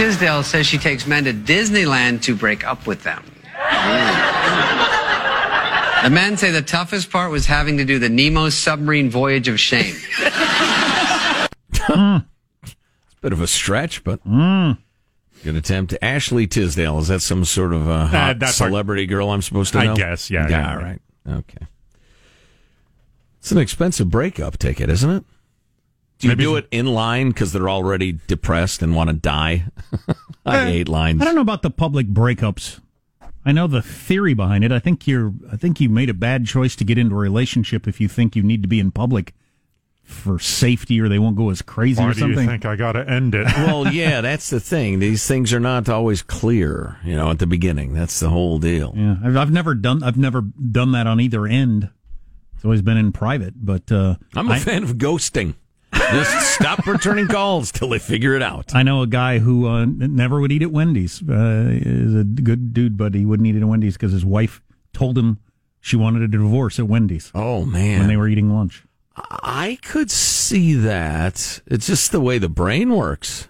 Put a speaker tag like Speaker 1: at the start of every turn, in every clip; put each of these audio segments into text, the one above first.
Speaker 1: Ashley Tisdale says she takes men to Disneyland to break up with them. The men say the toughest part was having to do the Nemo submarine voyage of shame.
Speaker 2: It's a bit of a stretch, but good attempt. Ashley Tisdale is that some sort of uh, hot
Speaker 3: that's our-
Speaker 2: celebrity girl I'm supposed to know?
Speaker 3: I
Speaker 2: know?
Speaker 3: guess, yeah, yeah.
Speaker 2: all right. Okay. It's an expensive breakup ticket, isn't it? Do you
Speaker 3: Maybe-
Speaker 2: do it in line because they're already depressed and want to die? I hate lines.
Speaker 4: I don't know about the public breakups. I know the theory behind it. I think you're. I think you made a bad choice to get into a relationship if you think you need to be in public for safety or they won't go as crazy
Speaker 3: Why
Speaker 4: or
Speaker 3: do you
Speaker 4: something.
Speaker 3: think I got to end it?
Speaker 2: well, yeah, that's the thing. These things are not always clear, you know, at the beginning. That's the whole deal.
Speaker 4: Yeah, I've, I've never done. I've never done that on either end. It's always been in private, but uh,
Speaker 2: I'm a
Speaker 4: I-
Speaker 2: fan of ghosting. Just stop returning calls till they figure it out.
Speaker 4: I know a guy who uh, never would eat at Wendy's. Uh, is a good dude, but he wouldn't eat at Wendy's because his wife told him she wanted a divorce at Wendy's
Speaker 2: Oh man,
Speaker 4: when they were eating lunch.
Speaker 2: I could see that. It's just the way the brain works.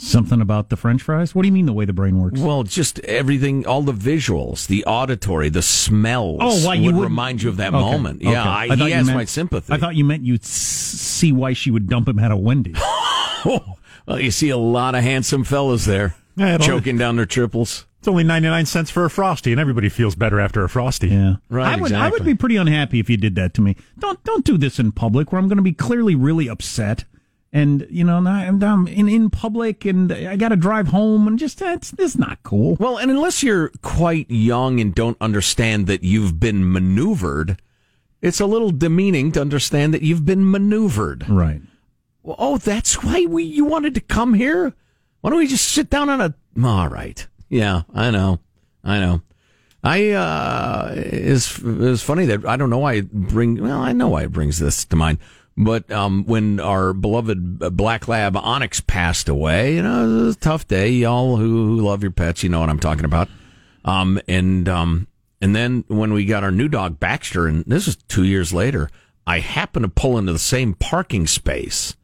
Speaker 4: Something about the French fries. What do you mean the way the brain works?
Speaker 2: Well, just everything, all the visuals, the auditory, the smells.
Speaker 4: Oh, why you
Speaker 2: would
Speaker 4: wouldn't-
Speaker 2: remind you of that
Speaker 4: Okay,
Speaker 2: moment?
Speaker 4: okay.
Speaker 2: Yeah, I,
Speaker 4: thought
Speaker 2: he
Speaker 4: you
Speaker 2: has
Speaker 4: meant-
Speaker 2: my sympathy.
Speaker 4: I thought you meant you'd see why she would dump him at a Wendy's.
Speaker 2: Oh, well, you see a lot of handsome fellas there
Speaker 3: Yeah, it
Speaker 2: choking down their triples.
Speaker 3: It's only 99 cents for a Frosty, and everybody feels better after a Frosty.
Speaker 4: Yeah,
Speaker 2: Right,
Speaker 4: I would. I would be pretty unhappy if you did that to me. Don't don't do this in public where I'm going to be clearly really upset. And you know, now I'm, I'm in in public, and I got to drive home, and just that's that's not cool.
Speaker 2: Well, and unless you're quite young and don't understand that you've been maneuvered, it's a little demeaning to understand that you've been maneuvered.
Speaker 4: Right.
Speaker 2: Well, oh, that's why we you wanted to come here. Why don't we just sit down on a? All right. Yeah, I know. I know. I uh is it's funny that I don't know why it bring well I know why it brings this to mind, but um when our beloved uh, black lab Onyx passed away, you know, it was a tough day. Y'all who, who love your pets, you know what I'm talking about. Um and um and then when we got our new dog Baxter, and this was two years later, I happened to pull into the same parking space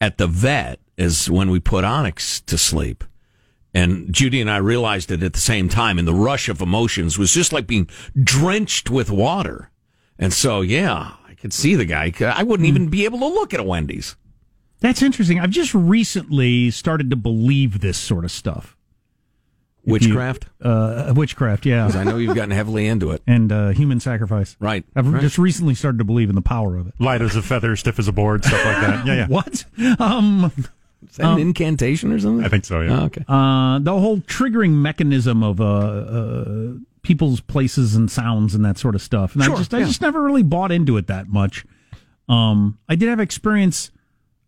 Speaker 2: at the vet as when we put Onyx to sleep. And Judy and I realized it at the same time, and the rush of emotions was just like being drenched with water. And so, yeah, could see the guy. I wouldn't even be able to look at a Wendy's.
Speaker 4: That's interesting. I've just recently started to believe this sort of stuff. If you-
Speaker 2: Witchcraft?
Speaker 4: uh, witchcraft, yeah,
Speaker 2: 'Cause I know you've gotten heavily into it.
Speaker 4: and uh, human sacrifice.
Speaker 2: Right.
Speaker 4: I've
Speaker 2: right.
Speaker 4: just recently started to believe in the power of it.
Speaker 3: Light as a feather, stiff as a board, stuff like that. Yeah, yeah.
Speaker 4: What? Um,
Speaker 2: Is that an incantation or something?
Speaker 3: I think so, yeah.
Speaker 2: Oh, okay.
Speaker 4: uh, the whole triggering mechanism of uh, uh, people's places and sounds and that sort of stuff. And
Speaker 2: Sure,
Speaker 4: I just, I just never really bought into it that much. Um, I did have experience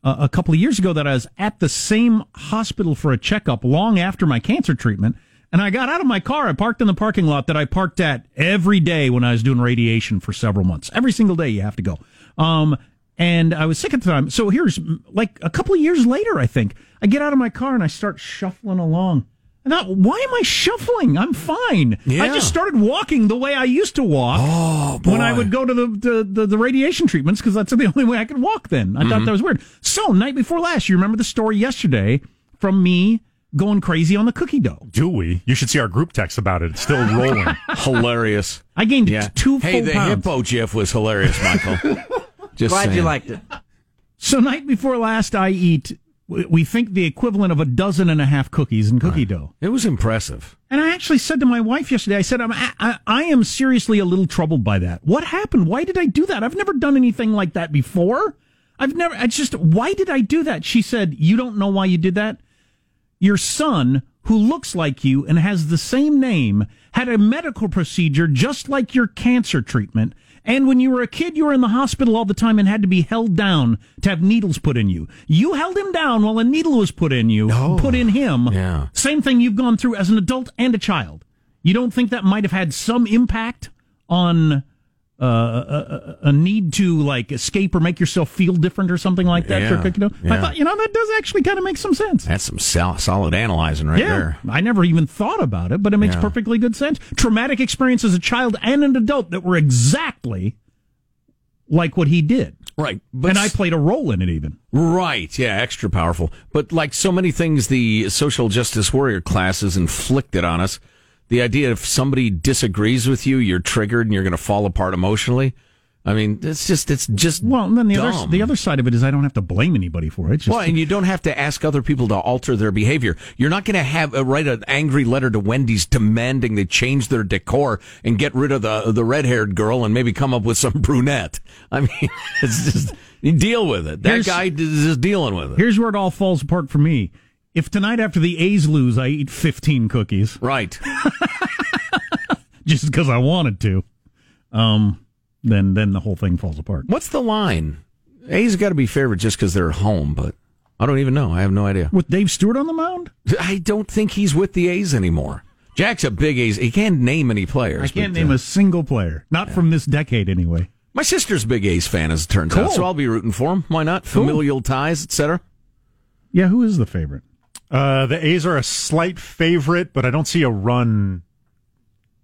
Speaker 4: uh, a couple of years ago that I was at the same hospital for a checkup long after my cancer treatment. And I got out of my car. I parked in the parking lot that I parked at every day when I was doing radiation for several months. Every single day you have to go. Um, and I was sick at the time. So here's like a couple of years later, I think I get out of my car and I start shuffling along. And I thought, why am I shuffling? I'm fine. I just started walking the way I used to walk
Speaker 2: Oh,
Speaker 4: when I would go to the the, the, the radiation treatments because that's the only way I could walk. Then I
Speaker 2: Mm-hmm.
Speaker 4: thought that was weird. So night before last, you remember the story yesterday from me going crazy on the cookie dough.
Speaker 3: Do we? You should see our group text about it. It's still rolling.
Speaker 2: hilarious.
Speaker 4: I gained
Speaker 2: Yeah.
Speaker 4: two
Speaker 2: hey,
Speaker 4: full
Speaker 2: the
Speaker 4: pounds.
Speaker 2: hippo GIF was hilarious, Michael. Just
Speaker 1: Glad you liked it.
Speaker 4: So night before last, I eat. We we think the equivalent of a dozen and a half cookies in cookie dough.
Speaker 2: It was impressive.
Speaker 4: And I actually said to my wife yesterday, I said, I'm, I, I am seriously a little troubled by that. What happened? Why did I do that? I've never done anything like that before. I've never, I just, why did I do that? She said, You don't know why you did that? Your son, who looks like you and has the same name, had a medical procedure just like your cancer treatment. And when you were a kid, you were in the hospital all the time and had to be held down to have needles put in you. You held him down while a needle was put in you, put in him.
Speaker 2: Yeah.
Speaker 4: Same thing you've gone through as an adult and a child. You don't think that might have had some impact on uh, a, a, a need to like escape or make yourself feel different or something like that
Speaker 2: Yeah,
Speaker 4: a cookie dough? I thought, you know, that does actually kind of make some sense.
Speaker 2: That's some sol- solid analyzing right
Speaker 4: yeah,
Speaker 2: there.
Speaker 4: I never even thought about it, but it makes
Speaker 2: Yeah.
Speaker 4: perfectly good sense. Traumatic experience as a child and an adult that were exactly like what he did.
Speaker 2: Right. But
Speaker 4: and I played a role in it even.
Speaker 2: Right, yeah, extra powerful. But like so many things the social justice warrior class has inflicted on us, the idea if somebody disagrees with you, you're triggered and you're going to fall apart emotionally. I mean, it's just it's just
Speaker 4: Well, and then the
Speaker 2: dumb.
Speaker 4: other the other side of it is I don't have to blame anybody for it. Just
Speaker 2: Well, and you don't have to ask other people to alter their behavior. You're not going to have uh, write an angry letter to Wendy's demanding they change their decor and get rid of the the red haired girl and maybe come up with some brunette. I mean, it's just you deal with it. That
Speaker 4: Here's-
Speaker 2: guy is just dealing with it.
Speaker 4: here's where it all falls apart for me. If tonight after the A's lose, I eat 15 cookies
Speaker 2: Right.
Speaker 4: just because I wanted to, um, then then the whole thing falls apart.
Speaker 2: What's the line? A's got to be favorite just because they're home, but I don't even know. I have no idea.
Speaker 4: With Dave Stewart on the mound,
Speaker 2: I don't think he's with the A's anymore. Jack's a big A's. He can't name any players.
Speaker 4: I can't
Speaker 2: but,
Speaker 4: name
Speaker 2: uh,
Speaker 4: a single player, not from this decade anyway.
Speaker 2: My sister's a big A's fan, as it turns out, so I'll be rooting for him. Why not?
Speaker 4: Cool.
Speaker 2: Familial ties, etc.
Speaker 4: Yeah, who is the favorite?
Speaker 3: Uh, the A's are a slight favorite, but I don't see a run.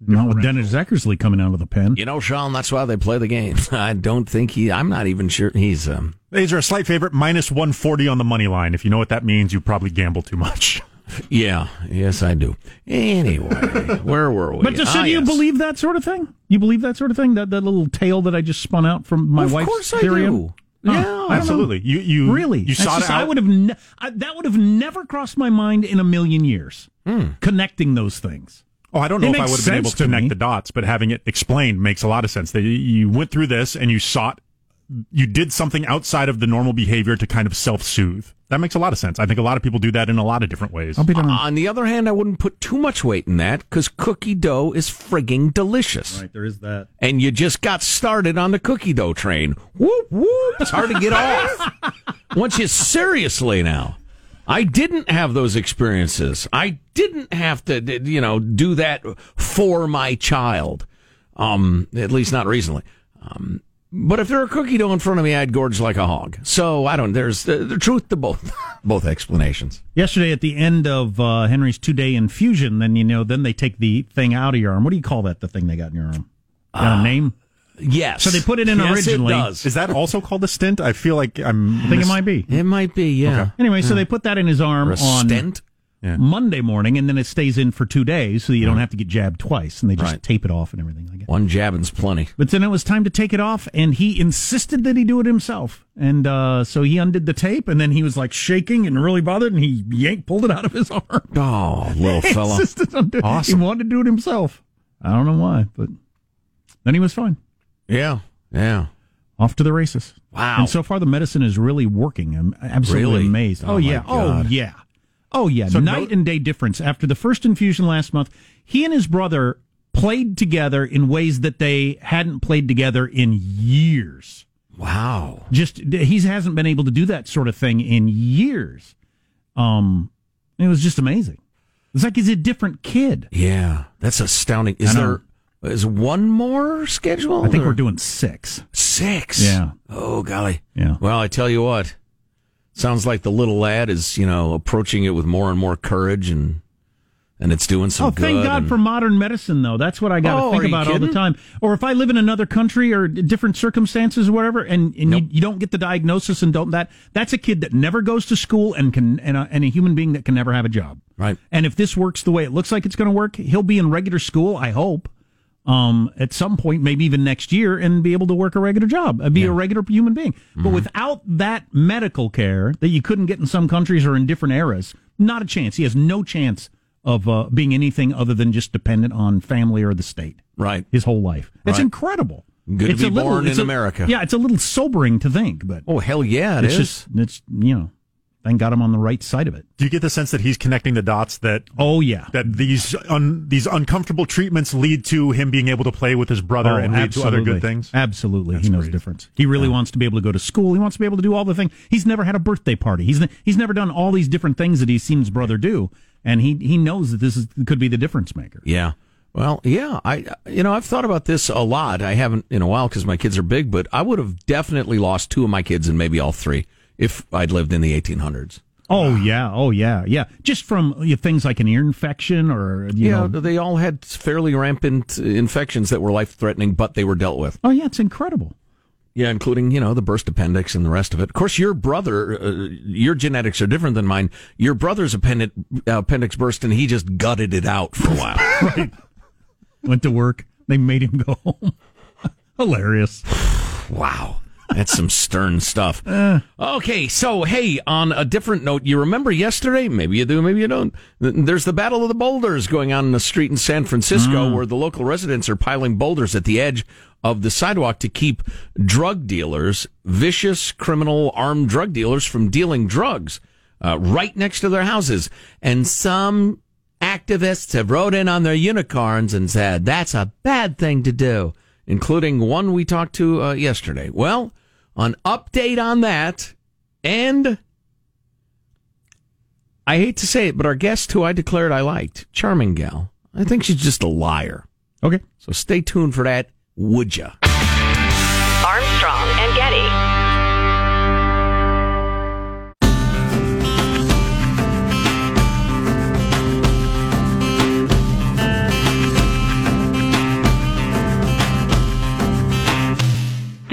Speaker 4: Not with Dennis Eckersley coming out of the pen.
Speaker 2: You know, Sean, that's why they play the game. I don't think he. I'm not even sure he's. Um,
Speaker 3: The A's are a slight favorite, minus 140 on the money line. If you know what that means, you probably gamble too much.
Speaker 2: yeah, yes, I do. Anyway, where were we?
Speaker 4: But just, so
Speaker 2: Ah,
Speaker 4: do you
Speaker 2: yes.
Speaker 4: believe that sort of thing? You believe that sort of thing? That that little tale that I just spun out from my
Speaker 2: Of
Speaker 4: wife's
Speaker 2: course I
Speaker 4: theory?
Speaker 2: do. Yeah,
Speaker 4: know.
Speaker 3: Absolutely. You you
Speaker 4: Really?
Speaker 3: you
Speaker 4: That's
Speaker 3: sought
Speaker 4: just-
Speaker 3: out.
Speaker 4: I would have ne- I, that would have never crossed my mind in a million years. Hmm. Connecting those things.
Speaker 3: Oh, I don't know
Speaker 4: It
Speaker 3: if I would have been able to
Speaker 4: to
Speaker 3: connect
Speaker 4: me.
Speaker 3: the dots, but having it explained makes a lot of sense. That you- you went through this and you sought, you did something outside of the normal behavior to kind of self-soothe. That makes a lot of sense. I think a lot of people do that in a lot of different ways.
Speaker 4: I'll be done.
Speaker 2: On the other hand, I wouldn't put too much weight in that because cookie dough is frigging delicious.
Speaker 4: Right, there is that.
Speaker 2: And you just got started on the cookie dough train. Whoop, whoop. It's hard to get off. Once you seriously now. I didn't have those experiences. I didn't have to, you know, do that for my child. Um, at least not recently. Um, but if there were a cookie dough in front of me, I'd gorge like a hog. So I don't. There's the, the truth to both both explanations.
Speaker 4: Yesterday, at the end of uh, Henry's two day infusion, then you know, then they take the thing out of your arm. What do you call that? The thing they got in your arm? Got a name?
Speaker 2: Yes.
Speaker 4: So they put it in
Speaker 2: yes,
Speaker 4: originally.
Speaker 2: It does.
Speaker 3: Is that also called a stint? I feel like I'm.
Speaker 4: I think it might be.
Speaker 2: It might be. Yeah.
Speaker 4: Anyway, so they put that in his arm
Speaker 2: Or a
Speaker 4: on
Speaker 2: stent.
Speaker 4: Monday morning, and then it stays in for two days, so you don't have to get jabbed twice, and they just
Speaker 2: Right.
Speaker 4: tape it off and everything like that.
Speaker 2: One jabbing's plenty.
Speaker 4: But then it was time to take it off, and he insisted that he do it himself. And uh, so he undid the tape, and then he was like shaking and really bothered, and he yanked, pulled it out of his arm.
Speaker 2: Oh, little
Speaker 4: He
Speaker 2: fella.
Speaker 4: insisted on doing
Speaker 3: Awesome.
Speaker 4: He wanted to do it himself. I don't know why, but then he was fine.
Speaker 2: Yeah. Yeah.
Speaker 4: Off to the races.
Speaker 2: Wow.
Speaker 4: And so far, the medicine is really working. I'm absolutely
Speaker 2: Really?
Speaker 4: amazed.
Speaker 2: Oh,
Speaker 4: Oh, yeah. Oh, yeah. Oh, yeah.
Speaker 3: So
Speaker 4: Night
Speaker 3: no-
Speaker 4: and day difference. After the first infusion last month, he and his brother played together in ways that they hadn't played together in years.
Speaker 2: Wow.
Speaker 4: Just he hasn't been able to do that sort of thing in years. Um, it was just amazing. It's like he's a different kid.
Speaker 2: Yeah. That's astounding. Is there is one more scheduled?
Speaker 4: I think
Speaker 2: or-
Speaker 4: we're doing six.
Speaker 2: six.
Speaker 4: Yeah.
Speaker 2: Oh golly.
Speaker 4: Yeah.
Speaker 2: Well, I tell you what. Sounds like the little lad is, you know, approaching it with more and more courage and and it's doing some
Speaker 4: Oh, thank God
Speaker 2: and-
Speaker 4: for modern medicine, though. That's what I got to
Speaker 2: Oh,
Speaker 4: think about all the time. Or if I live in another country or different circumstances or whatever, and, and
Speaker 2: Nope.
Speaker 4: you, you don't get the diagnosis and don't that, that's a kid that never goes to school and can and a, and a human being that can never have a job.
Speaker 2: Right.
Speaker 4: And if this works the way it looks like it's going to work, he'll be in regular school. I hope. Um, at some point, maybe even next year, and be able to work a regular job, be a regular human being.
Speaker 2: Mm-hmm.
Speaker 4: But without that medical care that you couldn't get in some countries or in different eras, not a chance. He has no chance of uh, being anything other than just dependent on family or the state
Speaker 2: Right.
Speaker 4: his whole life. It's
Speaker 2: Right.
Speaker 4: incredible.
Speaker 2: Good to
Speaker 4: it's
Speaker 2: be
Speaker 4: a little,
Speaker 2: born in
Speaker 4: a-
Speaker 2: America.
Speaker 4: Yeah, it's a little sobering to think, but
Speaker 2: Oh hell yeah, it
Speaker 4: it's
Speaker 2: is.
Speaker 4: just it's you know, thank got I'm on the right side of it.
Speaker 3: Do you get the sense that he's connecting the dots that
Speaker 4: Oh yeah,
Speaker 3: that these un, these uncomfortable treatments lead to him being able to play with his brother
Speaker 4: Oh,
Speaker 3: and lead to other good things?
Speaker 4: Absolutely,
Speaker 3: That's
Speaker 4: he knows
Speaker 3: great.
Speaker 4: the difference. He really wants to be able to go to school. He wants to be able to do all the things. He's never had a birthday party. He's he's never done all these different things that he's seen his brother do, and he he knows that this is could be the difference maker.
Speaker 2: Yeah. Well, yeah, I you know I've thought about this a lot. I haven't in a while because my kids are big, but I would have definitely lost two of my kids and maybe all three if I'd lived in the 1800s.
Speaker 4: Oh yeah, oh yeah, yeah. Just from you know, things like an ear infection or you
Speaker 2: yeah,
Speaker 4: know.
Speaker 2: they all had fairly rampant infections that were life threatening, but they were dealt with.
Speaker 4: Oh yeah, it's incredible.
Speaker 2: Yeah, including you know the burst appendix and the rest of it. Of course, your brother, uh, your genetics are different than mine. Your brother's appendix, appendix burst, and he just gutted it out for a while.
Speaker 4: right. Went to work. They made him go home. Hilarious.
Speaker 2: wow. That's some stern stuff. Okay, so hey, on a different note, you remember yesterday? Maybe you do, maybe you don't. There's the Battle of the Boulders going on in the street in San Francisco where the local residents are piling boulders at the edge of the sidewalk to keep drug dealers, vicious criminal armed drug dealers, from dealing drugs uh, right next to their houses. And some activists have rode in on their unicorns and said that's a bad thing to do, including one we talked to uh, yesterday. Well, an update on that, and I hate to say it, but our guest who I declared I liked, charming gal, I think she's just a liar.
Speaker 4: Okay.
Speaker 2: So stay tuned for that, would ya?
Speaker 5: Armstrong and Getty.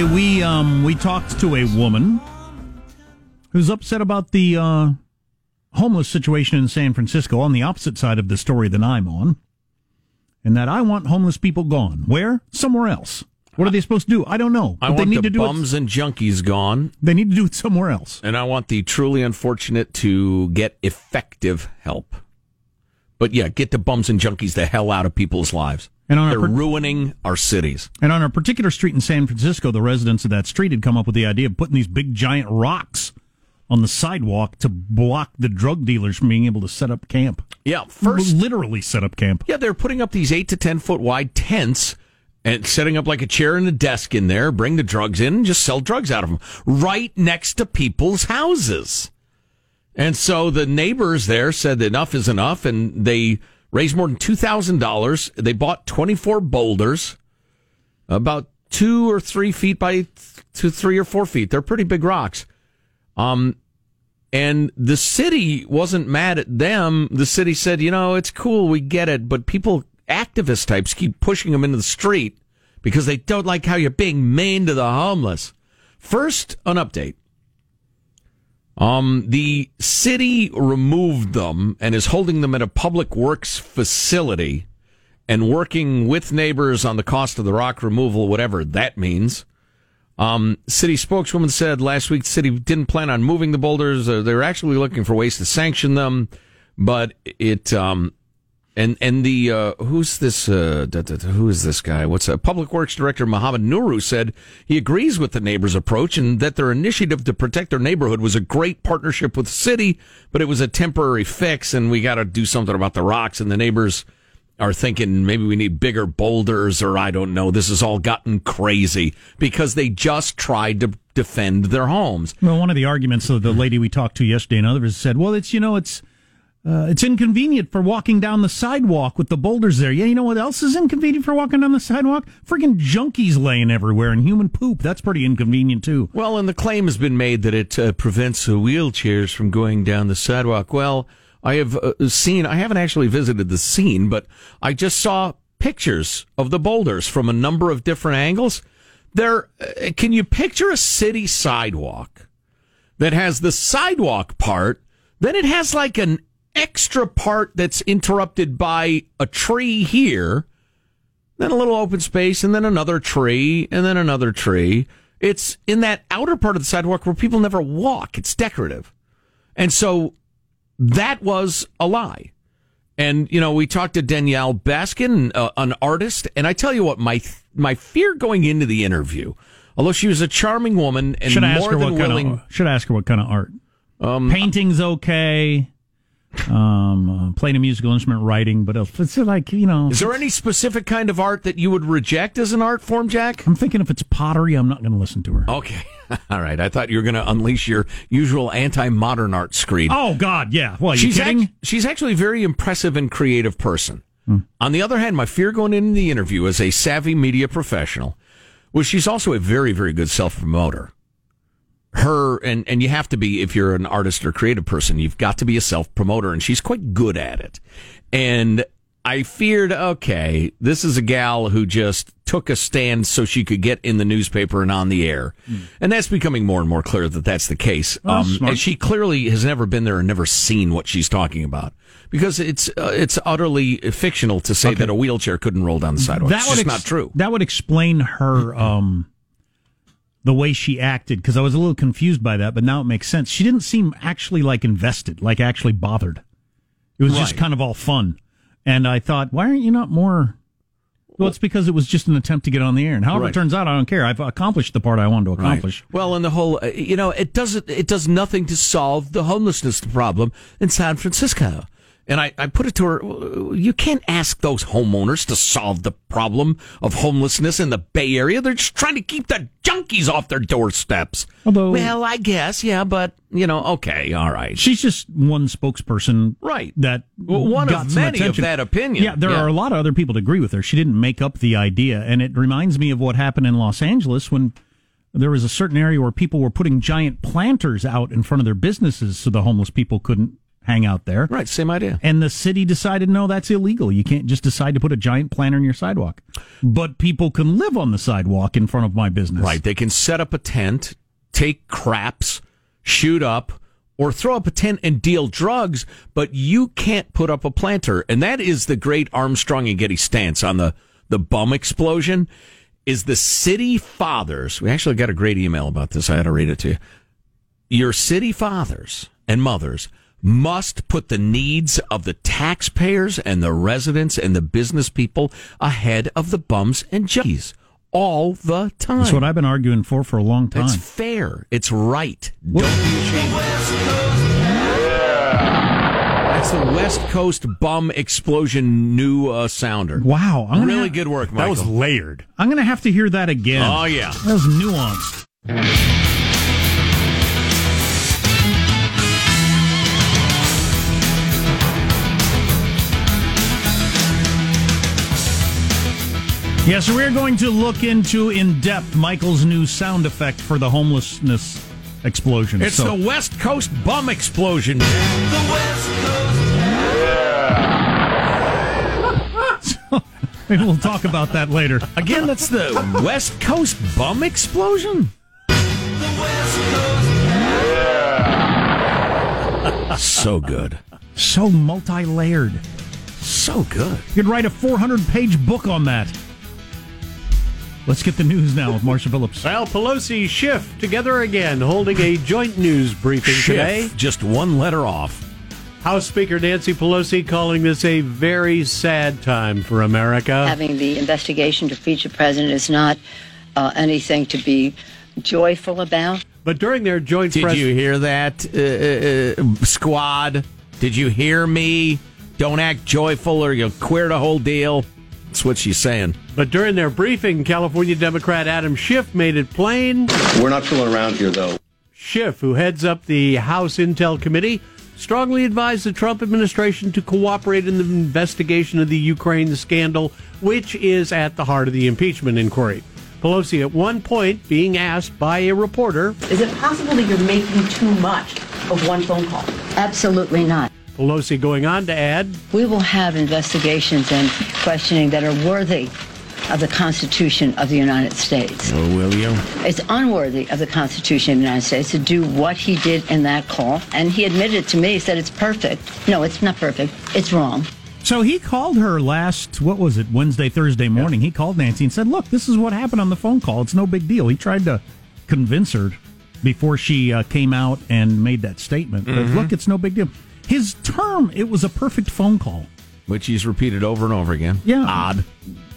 Speaker 4: Yesterday we um we talked to a woman who's upset about the uh, homeless situation in San Francisco on the opposite side of the story than I'm on, and that I want homeless people gone. Where? Somewhere else. What are they supposed to do? I don't know.
Speaker 2: I
Speaker 4: But they
Speaker 2: want
Speaker 4: need
Speaker 2: the
Speaker 4: to do
Speaker 2: bums
Speaker 4: it.
Speaker 2: and junkies gone,
Speaker 4: They need to do it somewhere else.
Speaker 2: and I want the truly unfortunate to get effective help. But yeah, get the bums and junkies the hell out of people's lives.
Speaker 4: And on a
Speaker 2: They're
Speaker 4: per-
Speaker 2: ruining our cities.
Speaker 4: And on a particular street in San Francisco, the residents of that street had come up with the idea of putting these big giant rocks on the sidewalk to block the drug dealers from being able to set up camp.
Speaker 2: Yeah, first
Speaker 4: literally set up camp.
Speaker 2: Yeah, they're putting up these eight to ten foot wide tents and setting up like a chair and a desk in there. Bring the drugs in and just sell drugs out of them right next to people's houses. And so the neighbors there said enough is enough, and they raised more than two thousand dollars. They bought twenty four boulders, about two or three feet by to three or four feet. They're pretty big rocks. Um, and the city wasn't mad at them. The city said, you know, it's cool, we get it, but people, activist types, keep pushing them into the street because they don't like how you're being mean to the homeless. First, an update. Um, the city removed them and is holding them at a public works facility and working with neighbors on the cost of the rock removal, whatever that means. Um, city spokeswoman said last week the city didn't plan on moving the boulders. Uh, they're actually looking for ways to sanction them, but it um, and and the uh, who's this uh, da, da, da, who is this guy? What's a public works director Mohammed Nuru said he agrees with the neighbors' approach and that their initiative to protect their neighborhood was a great partnership with the city, but it was a temporary fix, and we got to do something about the rocks. And the neighbors are thinking maybe we need bigger boulders or I don't know. This has all gotten crazy because they just tried to defend their homes.
Speaker 4: Well, one of the arguments of the lady we talked to yesterday and others said, well, it's, you know, it's, uh, it's inconvenient for walking down the sidewalk with the boulders there. Yeah, you know what else is inconvenient for walking down the sidewalk? Friggin' junkies laying everywhere and human poop. That's pretty inconvenient too.
Speaker 2: Well, and the claim has been made that it uh, prevents uh, wheelchairs from going down the sidewalk. Well, I have uh, seen, I haven't actually visited the scene, but I just saw pictures of the boulders from a number of different angles. There, uh, can you picture a city sidewalk that has the sidewalk part, then it has like an extra part that's interrupted by a tree here, then a little open space, and then another tree, and then another tree. It's in that outer part of the sidewalk where people never walk. It's decorative. And so that was a lie. And, you know, we talked to Danielle Baskin, uh, an artist, and I tell you what, my my fear going into the interview, although she was a charming woman and
Speaker 4: Should I ask
Speaker 2: more
Speaker 4: her
Speaker 2: than
Speaker 4: what kind
Speaker 2: willing,
Speaker 4: of, should I ask her what kind of art?
Speaker 2: um,
Speaker 4: Painting's okay. Um, uh, playing a musical instrument, writing, but else. It's like you know.
Speaker 2: Is there any specific kind of art that you would reject as an art form, Jack?
Speaker 4: I'm thinking if it's pottery, I'm not going to listen to her.
Speaker 2: Okay. All right. I thought you were going to unleash your usual anti-modern art screed.
Speaker 4: Oh God, yeah. Well,
Speaker 2: she's
Speaker 4: kidding?
Speaker 2: act- she's actually a very impressive and creative person.
Speaker 4: Hmm.
Speaker 2: On the other hand, my fear going into the interview as a savvy media professional was she's also a very, very good self promoter. Her and and you have to be if you're an artist or creative person, you've got to be a self promoter, and she's quite good at it. And I feared, okay, this is a gal who just took a stand so she could get in the newspaper and on the air, and that's becoming more and more clear that that's the case. Um, and she clearly has never been there and never seen what she's talking about because it's uh, it's utterly fictional to say that a wheelchair couldn't roll down the sidewalk. It's just
Speaker 4: ex-
Speaker 2: not true.
Speaker 4: That would explain her um, the way she acted because I was a little confused by that, but now it makes sense. She didn't seem actually like invested, like actually bothered. It was just kind of all fun, and I thought, why aren't you not more? Well, it's because it was just an attempt to get on the air, and however
Speaker 2: Right.
Speaker 4: it turns out, I don't care. I've accomplished the part I wanted to accomplish.
Speaker 2: Well, and the whole, uh, you know, it doesn't, it does nothing to solve the homelessness problem in San Francisco. And I, I put it to her, you can't ask those homeowners to solve the problem of homelessness in the Bay Area. They're just trying to keep the junkies off their doorsteps.
Speaker 4: Although-
Speaker 2: well, I guess, yeah, but, you know, okay, all right.
Speaker 4: She's just one spokesperson,
Speaker 2: Right.
Speaker 4: That
Speaker 2: Well, one
Speaker 4: got
Speaker 2: of many of that opinion.
Speaker 4: Yeah, there
Speaker 2: Yeah.
Speaker 4: are a lot of other people that agree with her. She didn't make up the idea, and it reminds me of what happened in Los Angeles when there was a certain area where people were putting giant planters out in front of their businesses so the homeless people couldn't hang out there.
Speaker 2: Right, same idea.
Speaker 4: And the city decided, no, that's illegal. You can't just decide to put a giant planter in your sidewalk. But people can live on the sidewalk in front of my business.
Speaker 2: Right. They can set up a tent, take craps, shoot up, or throw up a tent and deal drugs, but you can't put up a planter. And that is the great Armstrong and Getty stance on the, the bum explosion. Is the city fathers, we actually got a great email about this. I had to read it to you. Your city fathers and mothers must put the needs of the taxpayers and the residents and the business people ahead of the bums and junkies all the time.
Speaker 4: That's what I've been arguing for for a long time.
Speaker 2: It's fair. It's right. Don't be ashamed. That's the West Coast bum explosion new uh, sounder.
Speaker 4: wow. I'm gonna
Speaker 2: Really
Speaker 4: have-
Speaker 2: good work, Michael.
Speaker 3: That was layered.
Speaker 4: I'm going to have to hear that again.
Speaker 2: Oh, yeah.
Speaker 4: That was nuanced. Yeah, so we're going to look into in depth Michael's new sound effect for the homelessness explosion.
Speaker 2: It's
Speaker 4: so,
Speaker 2: the West Coast bum explosion. Yeah.
Speaker 4: maybe we'll talk about that later.
Speaker 2: Again, that's the West Coast bum explosion. Yeah. So good.
Speaker 4: So multi-layered.
Speaker 2: So good.
Speaker 4: You could write a 400-page book on that. Let's get the news now with Marshall Phillips.
Speaker 6: Well, Pelosi Schiff together again, holding a joint news briefing today.
Speaker 2: Just one letter off.
Speaker 6: House Speaker Nancy Pelosi calling this a very sad time for America.
Speaker 7: Having the investigation to impeach the president is not uh, anything to be joyful about.
Speaker 6: But during their joint
Speaker 2: Did
Speaker 6: press
Speaker 2: you hear that, uh, uh, uh, squad? Did you hear me? Don't act joyful or you'll queer the whole deal. That's what she's saying.
Speaker 6: but during their briefing, California Democrat Adam Schiff made it plain.
Speaker 8: We're not fooling around here, though.
Speaker 6: Schiff, who heads up the House Intel Committee, strongly advised the Trump administration to cooperate in the investigation of the Ukraine scandal, which is at the heart of the impeachment inquiry. Pelosi, at one point, being asked by a reporter,
Speaker 9: Is it possible that you're making too much of one phone call?
Speaker 7: Absolutely not.
Speaker 6: Pelosi going on to add,
Speaker 7: We will have investigations and questioning that are worthy of the Constitution of the United States.
Speaker 2: Oh, will you?
Speaker 7: It's unworthy of the Constitution of the United States to do what he did in that call. And he admitted to me, he said it's perfect. No, it's not perfect. It's wrong.
Speaker 4: So he called her last, what was it, Wednesday, Thursday morning. He called Nancy and said, Look, this is what happened on the phone call. It's no big deal. He tried to convince her before she uh, came out and made that statement. But look, it's no big deal. His term, it was a perfect phone call.
Speaker 2: Which he's repeated over and over again.
Speaker 4: Yeah.
Speaker 2: Odd.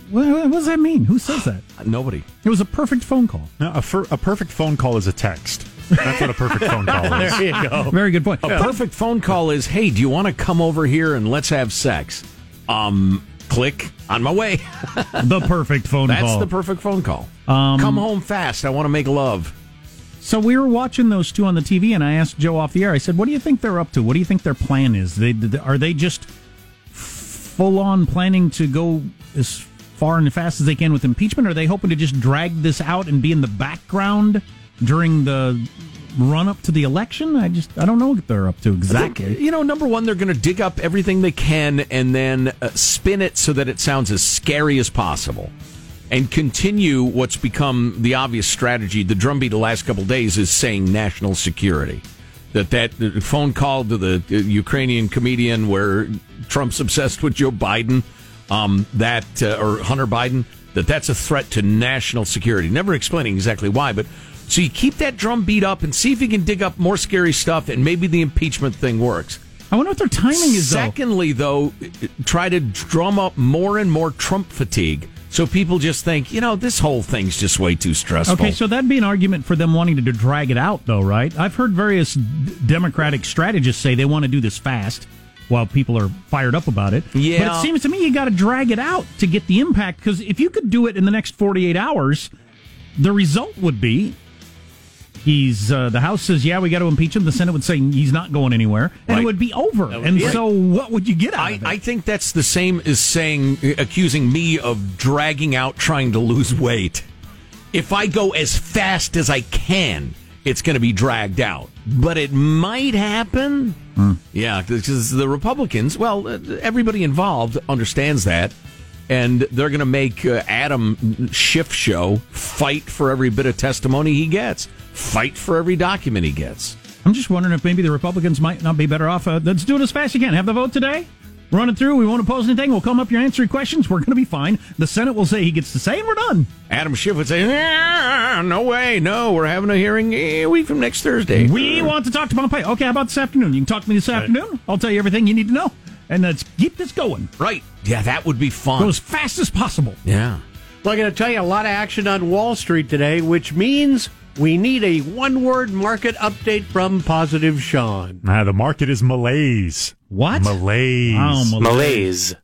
Speaker 4: What, what does that mean? Who says that?
Speaker 2: Nobody.
Speaker 4: It was a perfect phone call.
Speaker 3: No, a, fir- a perfect phone call is a text. That's what a perfect phone call is.
Speaker 6: There you go.
Speaker 4: Very good point.
Speaker 2: A perfect phone call is, "Hey, do you want to come over here and let's have sex?" Um, click on my way.
Speaker 4: the perfect phone
Speaker 2: That's
Speaker 4: call.
Speaker 2: That's the perfect phone call.
Speaker 4: Um,
Speaker 2: come home fast. I want to make love.
Speaker 4: So we were watching those two on the TV, and I asked Joe off the air. I said, "What do you think they're up to? What do you think their plan is? They are they just full on planning to go as far and fast as they can with impeachment? Are they hoping to just drag this out and be in the background during the run up to the election? I just I don't know what they're up to
Speaker 2: I think,
Speaker 4: exactly.
Speaker 2: you know, number one, they're going to dig up everything they can and then uh, spin it so that it sounds as scary as possible. And continue what's become the obvious strategy. The drumbeat the last couple of days is saying national security. That that phone call to the uh, Ukrainian comedian where Trump's obsessed with Joe Biden, um, that uh, or Hunter Biden, that that's a threat to national security. Never explaining exactly why, but so you keep that drum beat up and see if you can dig up more scary stuff, and maybe the impeachment thing works.
Speaker 4: I wonder what their timing is. though.
Speaker 2: Secondly, though, try to drum up more and more Trump fatigue, so people just think, you know, this whole thing's just way too stressful.
Speaker 4: Okay, so that'd be an argument for them wanting to drag it out, though, right? I've heard various Democratic strategists say they want to do this fast while people are fired up about it.
Speaker 2: Yeah.
Speaker 4: But it seems to me you got to drag it out to get the impact, because if you could do it in the next 48 hours, the result would be he's uh, the House says, yeah, we got to impeach him. The Senate would say he's not going anywhere, and
Speaker 2: Right.
Speaker 4: it would be over.
Speaker 6: would
Speaker 4: and
Speaker 6: be
Speaker 4: so, what would you get out
Speaker 2: I,
Speaker 4: of it?
Speaker 2: I think that's the same as saying, accusing me of dragging out trying to lose weight. If I go as fast as I can, it's going to be dragged out. But it might happen. Yeah, because the Republicans, well, everybody involved understands that. And they're going to make uh, Adam Schiff show fight for every bit of testimony he gets, fight for every document he gets.
Speaker 4: I'm just wondering if maybe the Republicans might not be better off. Uh, let's do it as fast as you can. Have the vote today. Run it through. We won't oppose anything. We'll come up here answering questions. We're going to be fine. The Senate will say he gets to say, and we're done.
Speaker 2: Adam Schiff would say, "No way, no, we're having a hearing a week from next Thursday."
Speaker 4: We want to talk to Pompeo. Okay, how about this afternoon? You can talk to me this afternoon. I'll tell you everything you need to know. And let's keep this going.
Speaker 2: right? Yeah, that would be fun.
Speaker 4: Go as fast as possible.
Speaker 2: yeah,
Speaker 6: Well, I'm going to tell you a lot of action on Wall Street today, which means we need a one word market update from Positive Sean.
Speaker 3: Ah, the market is malaise.
Speaker 4: What?
Speaker 3: Malaise.
Speaker 4: Oh, Mal-
Speaker 10: Malaise.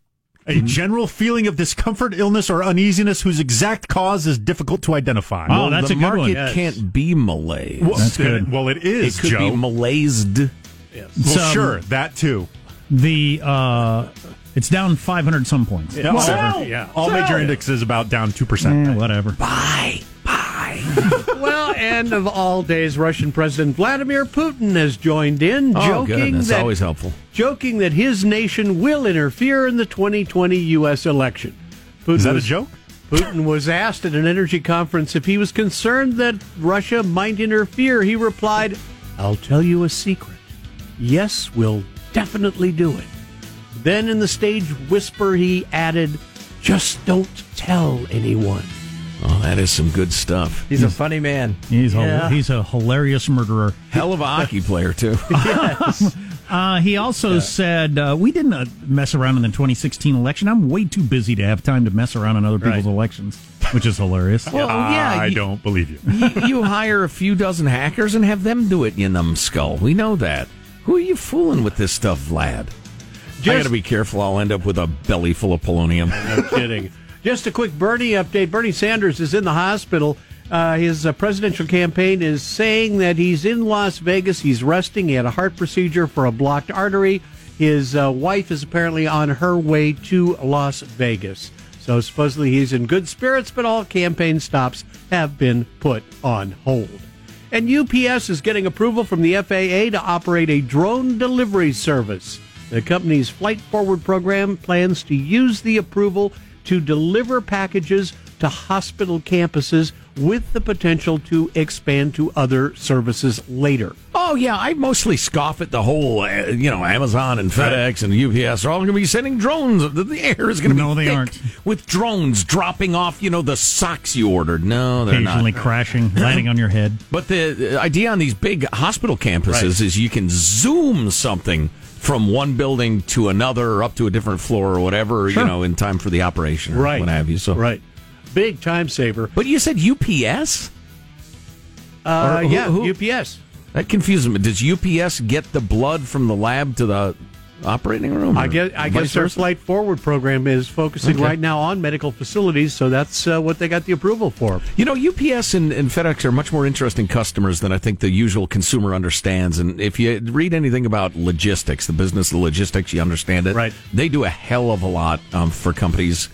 Speaker 3: a general feeling of discomfort, illness, or uneasiness whose exact cause is difficult to identify.
Speaker 4: Oh, that's
Speaker 2: the
Speaker 4: a good
Speaker 2: market
Speaker 4: one.
Speaker 6: Yes.
Speaker 2: can't be malaise.
Speaker 3: well,
Speaker 4: That's good.
Speaker 3: Well, it is.
Speaker 2: it it
Speaker 3: is,
Speaker 2: could
Speaker 3: Joe.
Speaker 2: be malaised.
Speaker 3: well,
Speaker 4: So-
Speaker 3: sure, that too.
Speaker 4: The uh, it's down 500 some points.
Speaker 3: Yeah,
Speaker 6: Well, yeah.
Speaker 3: All major indexes about down two percent.
Speaker 4: Eh, whatever.
Speaker 2: Bye, bye.
Speaker 6: well, and of all days, Russian President Vladimir Putin has joined in,
Speaker 2: oh,
Speaker 6: joking
Speaker 2: good. That's
Speaker 6: that
Speaker 2: always helpful.
Speaker 6: joking that his nation will interfere in the 2020 U.S. election. Putin
Speaker 3: Is that a joke?
Speaker 6: Putin was asked at an energy conference if he was concerned that Russia might interfere. He replied, I'll tell you a secret. Yes, we'll definitely do it. Then in the stage whisper, he added, Just don't tell anyone.
Speaker 2: Oh, that is some good stuff.
Speaker 10: He's a funny man.
Speaker 4: He's
Speaker 6: Yeah.
Speaker 4: a he's a hilarious murderer.
Speaker 2: Hell of a hockey player too.
Speaker 4: Uh, he also said uh, we didn't uh, mess around in the 2016 election. I'm way too busy to have time to mess around in other people's
Speaker 6: Right.
Speaker 4: elections, which is hilarious.
Speaker 2: Well, yeah,
Speaker 3: I
Speaker 2: you-
Speaker 3: don't believe you.
Speaker 2: you, you hire a few dozen hackers and have them do it, you numbskull. We know that. Who are you fooling with this stuff, Vlad? I got to be careful. I'll end up with a belly full of polonium.
Speaker 6: No kidding. Just a quick Bernie update. Bernie Sanders is in the hospital. Uh, his uh, presidential campaign is saying that he's in Las Vegas. He's resting. He had a heart procedure for a blocked artery. His uh, wife is apparently on her way to Las Vegas. So supposedly he's in good spirits, but all campaign stops have been put on hold. And UPS is getting approval from the FAA to operate a drone delivery service. The company's Flight Forward program plans to use the approval to deliver packages to hospital campuses with the potential to expand to other services later.
Speaker 2: Oh yeah, I mostly scoff at the whole, uh, you know, Amazon and FedEx and UPS are all going to be sending drones. The, the air is going to be
Speaker 4: No, they
Speaker 2: thick
Speaker 4: aren't.
Speaker 2: with drones dropping off, you know, the socks you ordered. No, they're not.
Speaker 4: Occasionally crashing, landing on your head.
Speaker 2: But the idea on these big hospital campuses is you can zoom something from one building to another or up to a different floor or whatever,
Speaker 6: Sure.
Speaker 2: you know, in time for the operation or what have you. So,
Speaker 6: Right. Big time saver.
Speaker 2: But you said UPS?
Speaker 6: Uh,
Speaker 2: who-
Speaker 6: yeah,
Speaker 2: who-
Speaker 6: UPS.
Speaker 2: That confuses me. Does UPS get the blood from the lab to the operating room?
Speaker 6: I guess I guess their flight forward program is focusing
Speaker 2: Okay.
Speaker 6: right now on medical facilities, so that's uh, what they got the approval for.
Speaker 2: You know, UPS and, and FedEx are much more interesting customers than I think the usual consumer understands. And if you read anything about logistics, the business of logistics, you understand it.
Speaker 6: Right.
Speaker 2: They do a hell of a lot um, for companies,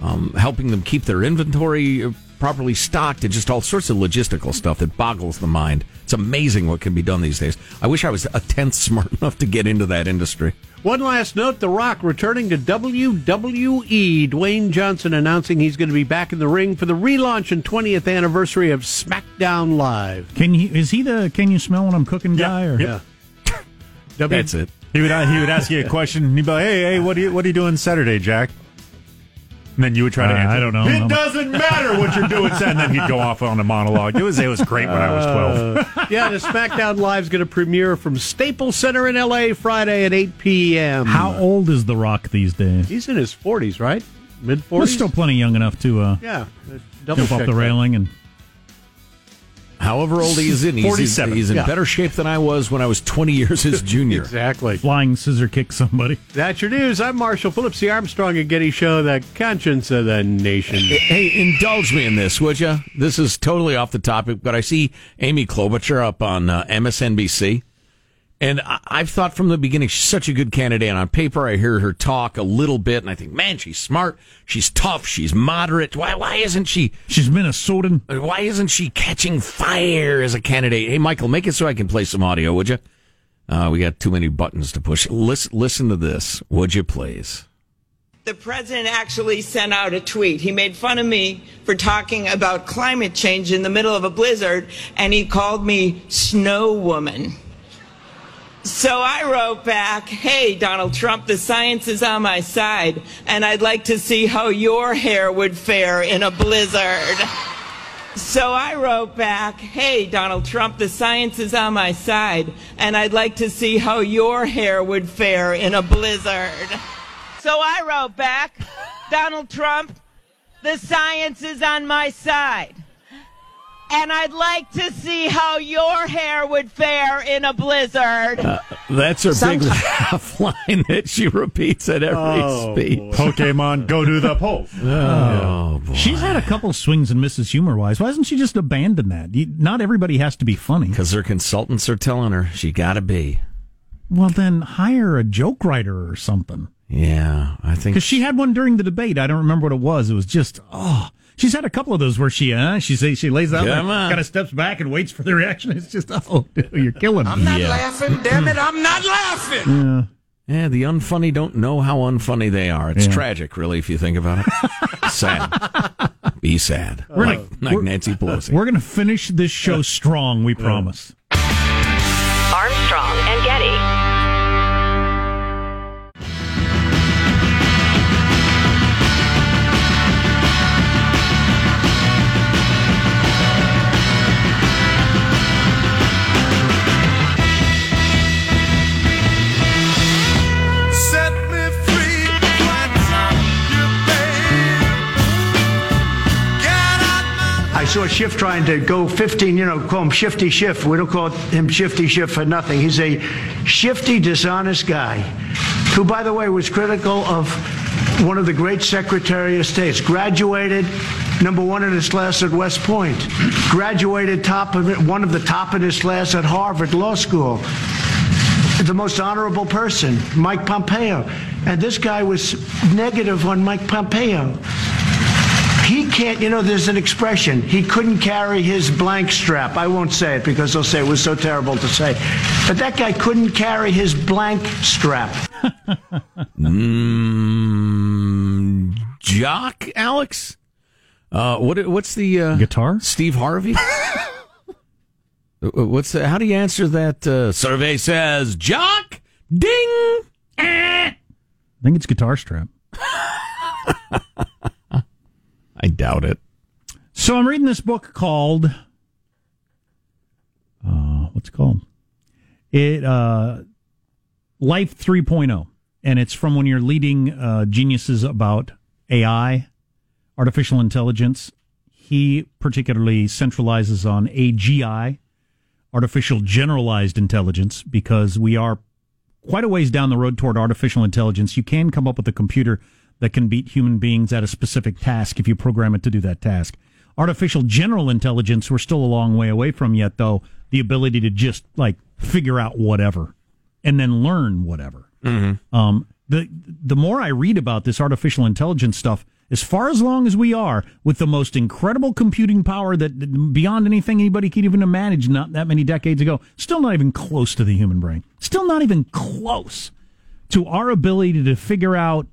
Speaker 2: um, helping them keep their inventory uh, properly stocked and just all sorts of logistical stuff that boggles the mind. It's amazing what can be done these days. I wish I was a tenth smart enough to get into that industry.
Speaker 6: One last note: The Rock returning to WWE. Dwayne Johnson announcing he's going to be back in the ring for the relaunch and 20th anniversary of SmackDown Live.
Speaker 4: Can he? Is he the? Can you smell when I'm cooking guy? Or
Speaker 6: Yeah. W-
Speaker 2: That's it.
Speaker 3: He would he would ask you a question. And he'd be like, "Hey, hey, what are you what are you doing Saturday, Jack?" And then you would try to
Speaker 4: Uh,
Speaker 3: answer.
Speaker 4: I don't know.
Speaker 3: It
Speaker 4: I'm-
Speaker 3: doesn't matter what you're doing. And then he'd go off on a monologue. It was it was great when I was twelve.
Speaker 6: yeah, the SmackDown Live's going to premiere from Staples Center in LA Friday at 8 p.m.
Speaker 4: How old is The Rock these days?
Speaker 6: He's in his 40s, right? Mid
Speaker 4: He's
Speaker 6: 40s.
Speaker 4: still plenty young enough to uh,
Speaker 6: yeah. uh,
Speaker 4: jump off
Speaker 6: check
Speaker 4: the
Speaker 6: that.
Speaker 4: railing and
Speaker 2: However old he is in, he's, in,
Speaker 3: 47,
Speaker 2: he's in
Speaker 6: yeah.
Speaker 2: better shape than I was when I was 20 years his junior.
Speaker 6: Exactly.
Speaker 4: flying scissor kick somebody.
Speaker 6: That's your news. I'm Marshall Phillips, the Armstrong and Getty Show, the conscience of the nation.
Speaker 2: Hey, indulge me in this, would you? This is totally off the topic, but I see Amy Klobuchar up on uh, MSNBC. And I- I've thought from the beginning she's such a good candidate. And on paper, I hear her talk a little bit, and I think, man, she's smart, she's tough, she's moderate. Why, why isn't she?
Speaker 4: She's Minnesotan.
Speaker 2: Why isn't she catching fire as a candidate? Hey, Michael, make it so I can play some audio, would you? Uh, we got too many buttons to push. Listen, listen to this, would you, please?
Speaker 10: The president actually sent out a tweet. He made fun of me for talking about climate change in the middle of a blizzard, and he called me Snow Woman. So I wrote back, Hey, Donald Trump, the science is on my side, and I'd like to see how your hair would fare in a blizzard. So I wrote back, Hey, Donald Trump, the science is on my side, and I'd like to see how your hair would fare in a blizzard. So I wrote back, Donald Trump, the science is on my side. And I'd like to see how your hair would fare in a blizzard.
Speaker 2: Uh, that's her big laugh line that she repeats at every oh, speech.
Speaker 3: Pokemon, go to the poll.
Speaker 2: Oh, boy.
Speaker 4: She's had a couple swings and misses humor wise. Why doesn't she just abandon that? You- Not everybody has to be funny.
Speaker 2: Because her consultants are telling her she got to be.
Speaker 4: Well, then hire a joke writer or something.
Speaker 2: Yeah, I think.
Speaker 4: Because she had one during the debate. I don't remember what it was. It was just oh. She's had a couple of those where she uh, she say she lays out,
Speaker 2: Come on.
Speaker 4: kind of steps back and waits for the reaction. It's just oh, dude, you're killing me.
Speaker 11: I'm not
Speaker 2: Yeah.
Speaker 11: laughing, damn it, I'm not laughing.
Speaker 2: Yeah, the unfunny don't know how unfunny they are. It's
Speaker 4: Yeah.
Speaker 2: tragic, really, if you think about it. sad. Be sad. like like Nancy Pelosi.
Speaker 4: We're gonna finish this show strong. We promise.
Speaker 12: Saw Schiff trying to go 15, you know, call him Shifty Schiff. We don't call him Shifty Schiff for nothing. He's a shifty, dishonest guy who, by the way, was critical of one of the great Secretary of States. Graduated number one in his class at West Point. Graduated top of it, one of the top in his class at Harvard Law School. The most honorable person, Mike Pompeo. And this guy was negative on Mike Pompeo. He can't, you know, there's an expression. He couldn't carry his blank strap. I won't say it because they'll say it was so terrible to say. But that guy couldn't carry his blank strap.
Speaker 2: Mm, jock, Alex? Uh, what, what's the. Uh,
Speaker 4: Guitar?
Speaker 2: Steve Harvey? Uh, what's the, How do you answer that? Uh, survey says, Jock, ding!
Speaker 4: I think it's guitar strap.
Speaker 2: I doubt it.
Speaker 4: So I'm reading this book called uh, what's it called? It uh, Life 3.0, and it's from one of your leading uh, geniuses about AI, artificial intelligence. he particularly centralizes on AGI, artificial generalized intelligence, because we are quite a ways down the road toward artificial intelligence. You can come up with a computer that can beat human beings at a specific task if you program it to do that task. Artificial general intelligence, we're still a long way away from yet, though. The ability to just like figure out whatever and then learn whatever. Um, the the more I read about this artificial intelligence stuff, as far as long as we are with the most incredible computing power that that beyond anything anybody could even imagine, not that many decades ago, still not even close to the human brain. Still not even close to our ability to figure out,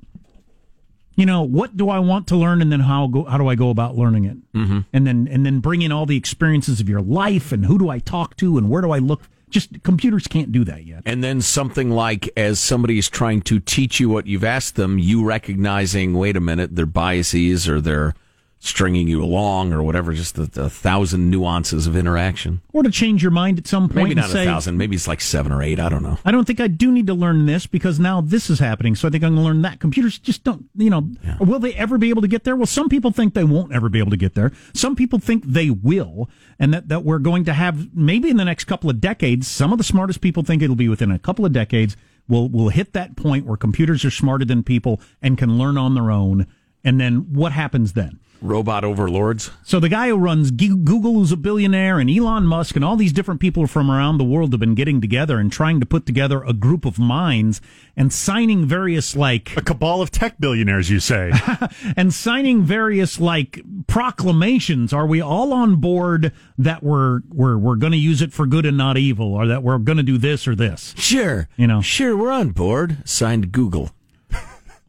Speaker 4: you know, what do I want to learn, and then how go, how do I go about learning it, mm-hmm. and then and then bring in all the experiences of your life, and who do I talk to, and where do I look. Just computers can't do that yet.
Speaker 2: And then something like, as somebody is trying to teach you what you've asked them, you recognizing, wait a minute, their biases or their stringing you along or whatever, just the, the thousand nuances of interaction.
Speaker 4: Or to change your mind at some point
Speaker 2: Maybe not
Speaker 4: say,
Speaker 2: a thousand, maybe it's like seven or eight. I don't know.
Speaker 4: I don't think I do need to learn this because now this is happening. So I think I'm going to learn that. Computers just don't, you know, will they ever be able to get there? Well, some people think they won't ever be able to get there. Some people think they will, and that, that we're going to have maybe in the next couple of decades, some of the smartest people think it'll be within a couple of decades. We'll, we'll hit that point where computers are smarter than people and can learn on their own. And then what happens then?
Speaker 2: Robot overlords.
Speaker 4: So the guy who runs Google, who's a billionaire, and Elon Musk, and all these different people from around the world have been getting together and trying to put together a group of minds and signing various like
Speaker 3: A cabal of tech billionaires, you say.
Speaker 4: and signing various like proclamations. Are we all on board that we're we're we're going to use it for good and not evil, or that we're going to do this or this?
Speaker 2: Sure.
Speaker 4: You know.
Speaker 2: Sure, we're on board. Signed Google.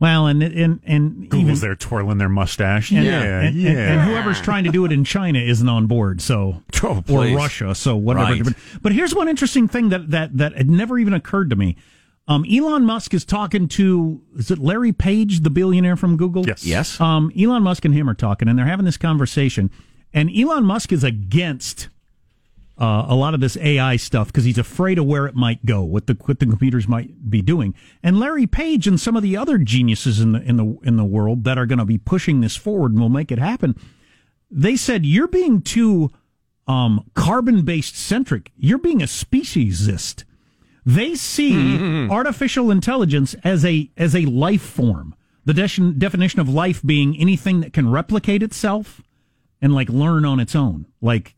Speaker 4: Well, and and and
Speaker 3: Google's
Speaker 4: even,
Speaker 3: there twirling their mustache.
Speaker 4: and-
Speaker 3: Yeah,
Speaker 4: and,
Speaker 3: yeah.
Speaker 4: and, and whoever's trying to do it in China isn't on board. So
Speaker 2: Oh,
Speaker 4: or. Russia. So whatever.
Speaker 2: Right.
Speaker 4: But, but here's one interesting thing that that that had never even occurred to me. Um, Elon Musk is talking to is it Larry Page, the billionaire from Google?
Speaker 3: Yes.
Speaker 2: Yes.
Speaker 4: Um, Elon Musk and him are talking, and they're having this conversation. And Elon Musk is against uh, a lot of this AI stuff because he's afraid of where it might go, what the what the computers might be doing. And Larry Page and some of the other geniuses in the in the in the world that are going to be pushing this forward and will make it happen. They said you're being too um, carbon based centric. You're being a speciesist. They see artificial intelligence as a as a life form. The de- definition of life being anything that can replicate itself and like learn on its own, like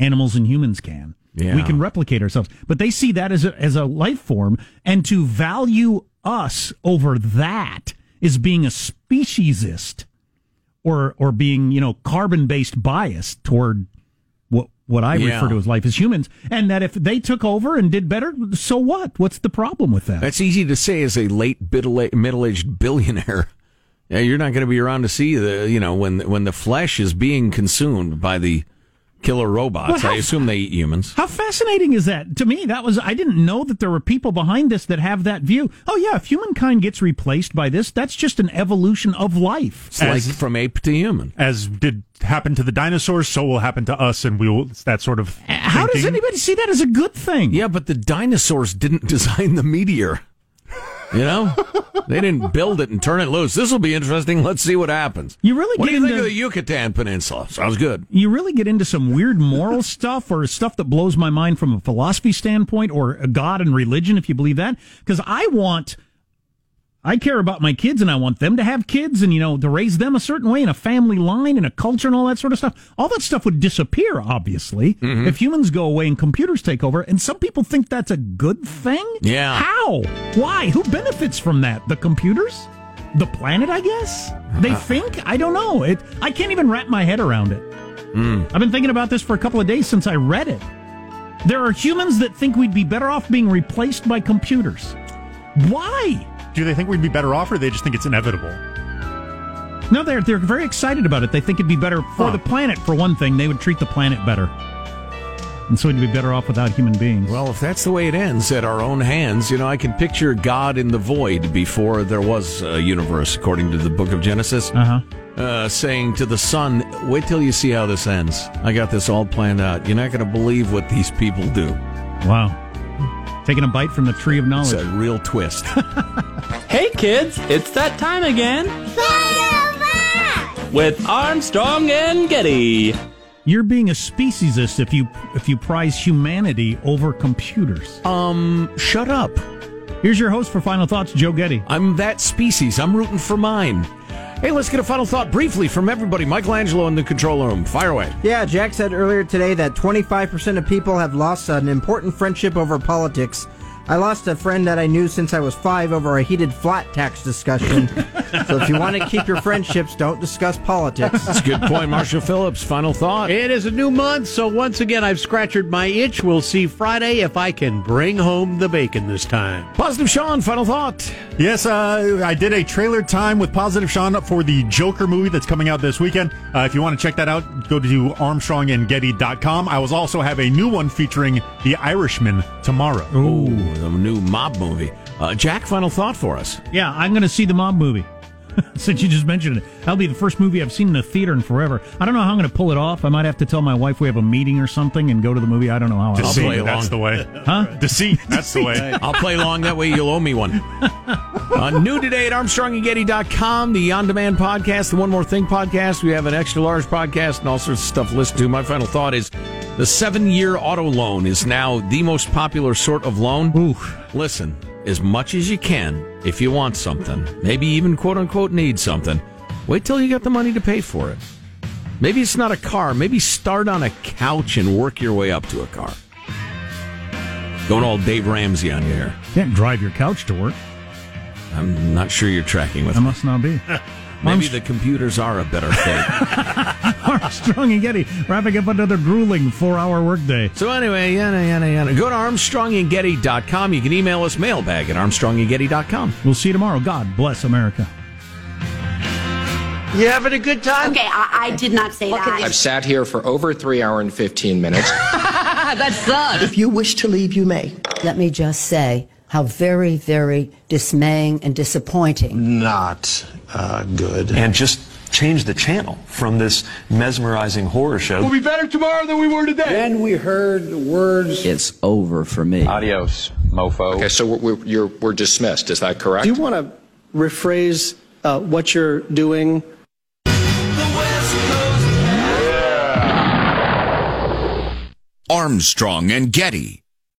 Speaker 4: animals and humans can.
Speaker 2: Yeah.
Speaker 4: We can replicate ourselves, but they see that as a, as a life form, and to value us over that is being a speciesist, or or being you know carbon based bias toward what what I
Speaker 2: Yeah.
Speaker 4: refer to as life as humans, and that if they took over and did better, so what? What's the problem with that?
Speaker 2: That's easy to say as a late middle aged billionaire. Yeah, you're not going to be around to see the you know when when the flesh is being consumed by the killer robots.
Speaker 4: Well, how-
Speaker 2: I assume they eat humans.
Speaker 4: How fascinating is that? To me, that was I didn't know that there were people behind this that have that view. Oh yeah, if humankind gets replaced by this, that's just an evolution of life.
Speaker 2: It's like from ape to human.
Speaker 3: As did happen to the dinosaurs, so will happen to us, and we will. That sort of.
Speaker 4: How does anybody see that as a good thing?
Speaker 2: Yeah, but the dinosaurs didn't design the meteor. You know, they didn't build it and turn it loose. This will be interesting. Let's see what happens.
Speaker 4: You really
Speaker 2: What do
Speaker 4: get
Speaker 2: you think
Speaker 4: into-
Speaker 2: of the Yucatan Peninsula? Sounds good.
Speaker 4: you really get into some weird moral stuff or stuff that blows my mind from a philosophy standpoint or a God and religion, if you believe that. Because I want, I care about my kids and I want them to have kids and, you know, to raise them a certain way in a family line and a culture and all that sort of stuff. All that stuff would disappear, obviously,
Speaker 2: Mm-hmm.
Speaker 4: if humans go away and computers take over. And some people think that's a good thing.
Speaker 2: Yeah.
Speaker 4: How? Why? Who benefits from that? The computers? The planet, I guess? They think? I don't know. It. I can't even wrap my head around it. I've been thinking about this for a couple of days since I read it. There are humans that think we'd be better off being replaced by computers. Why?
Speaker 3: Do they think we'd be better off, or they just think it's inevitable?
Speaker 4: No, they're they're very excited about it. They think it'd be better for
Speaker 3: Huh.
Speaker 4: the planet. For one thing, they would treat the planet better, and so we'd be better off without human beings.
Speaker 2: Well, if that's the way it ends at our own hands, you know, I can picture God in the void before there was a universe, according to the book of Genesis,
Speaker 4: uh huh.
Speaker 2: uh, saying to the sun, Wait till you see how this ends. I got this all planned out. You're not going to believe what these people do.
Speaker 4: Wow. Taking a bite from the tree of
Speaker 2: It's
Speaker 4: knowledge.
Speaker 2: a real twist.
Speaker 13: Hey kids, it's that time again. with Armstrong and Getty.
Speaker 4: You're being a speciesist if you if you prize humanity over computers.
Speaker 2: Um, shut up.
Speaker 4: Here's your host for final thoughts, Joe Getty.
Speaker 2: I'm that species. I'm rooting for mine. Hey, let's get a final thought briefly from everybody. Michelangelo in the control room. Fire away.
Speaker 14: Yeah, Jack said earlier today that 25% of people have lost an important friendship over politics. I lost a friend that I knew since I was five over a heated flat tax discussion. so if you want to keep your friendships, don't discuss politics.
Speaker 2: That's a good point. Marshall Phillips, final thought.
Speaker 6: It is a new month, so once again, I've scratched my itch. We'll see Friday if I can bring home the bacon this time.
Speaker 2: Positive Sean, final thought.
Speaker 3: Yes, uh, I did a trailer time with Positive Sean for the Joker movie that's coming out this weekend. Uh, if you want to check that out, go to armstrongandgetty.com. I will also have a new one featuring The Irishman tomorrow.
Speaker 2: Ooh, the new mob movie. Uh, Jack, final thought for us.
Speaker 4: Yeah, I'm going to see the mob movie. Since you just mentioned it, that'll be the first movie I've seen in a theater in forever. I don't know how I'm going to pull it off. I might have to tell my wife we have a meeting or something and go to the movie. I don't know how. I'll
Speaker 3: Deceit,
Speaker 2: play along.
Speaker 3: that's the way.
Speaker 4: Huh?
Speaker 3: Deceit, that's the way.
Speaker 2: I'll play along. That way you'll owe me one. Uh, new today at ArmstrongandGetty.com, the on demand podcast, the One More Thing podcast. We have an extra large podcast and all sorts of stuff to listen to. My final thought is the seven year auto loan is now the most popular sort of loan.
Speaker 4: Ooh.
Speaker 2: Listen, as much as you can, if you want something, maybe even quote unquote need something, wait till you get the money to pay for it. Maybe it's not a car. Maybe start on a couch and work your way up to a car. Going all Dave Ramsey on you here.
Speaker 4: Can't drive your couch to work.
Speaker 2: I'm not sure you're tracking with
Speaker 4: That
Speaker 2: me.
Speaker 4: must not be.
Speaker 2: Maybe the computers are a better fit.
Speaker 4: Armstrong and Getty wrapping up another grueling four-hour workday.
Speaker 2: so anyway, yada, yada, yada. Go to armstrongandgetty.com. You can email us mailbag at armstrongandgetty.com.
Speaker 4: We'll see you tomorrow. God bless America.
Speaker 11: You having a good time?
Speaker 15: Okay, I, I did not say that.
Speaker 8: I've sat here for over three hour and 15 minutes.
Speaker 15: that sucks.
Speaker 9: If you wish to leave, you may.
Speaker 7: Let me just say how very, very dismaying and disappointing.
Speaker 16: not uh, good. And just change the channel from this mesmerizing horror show.
Speaker 11: We'll be better tomorrow than we were today.
Speaker 17: Then we heard the words.
Speaker 13: It's over for me.
Speaker 8: Adios, mofo. Okay, so we're, we're, you're, we're dismissed. Is that correct?
Speaker 17: Do you want to rephrase uh, what you're doing?
Speaker 11: The West Coast.
Speaker 18: Armstrong and Getty.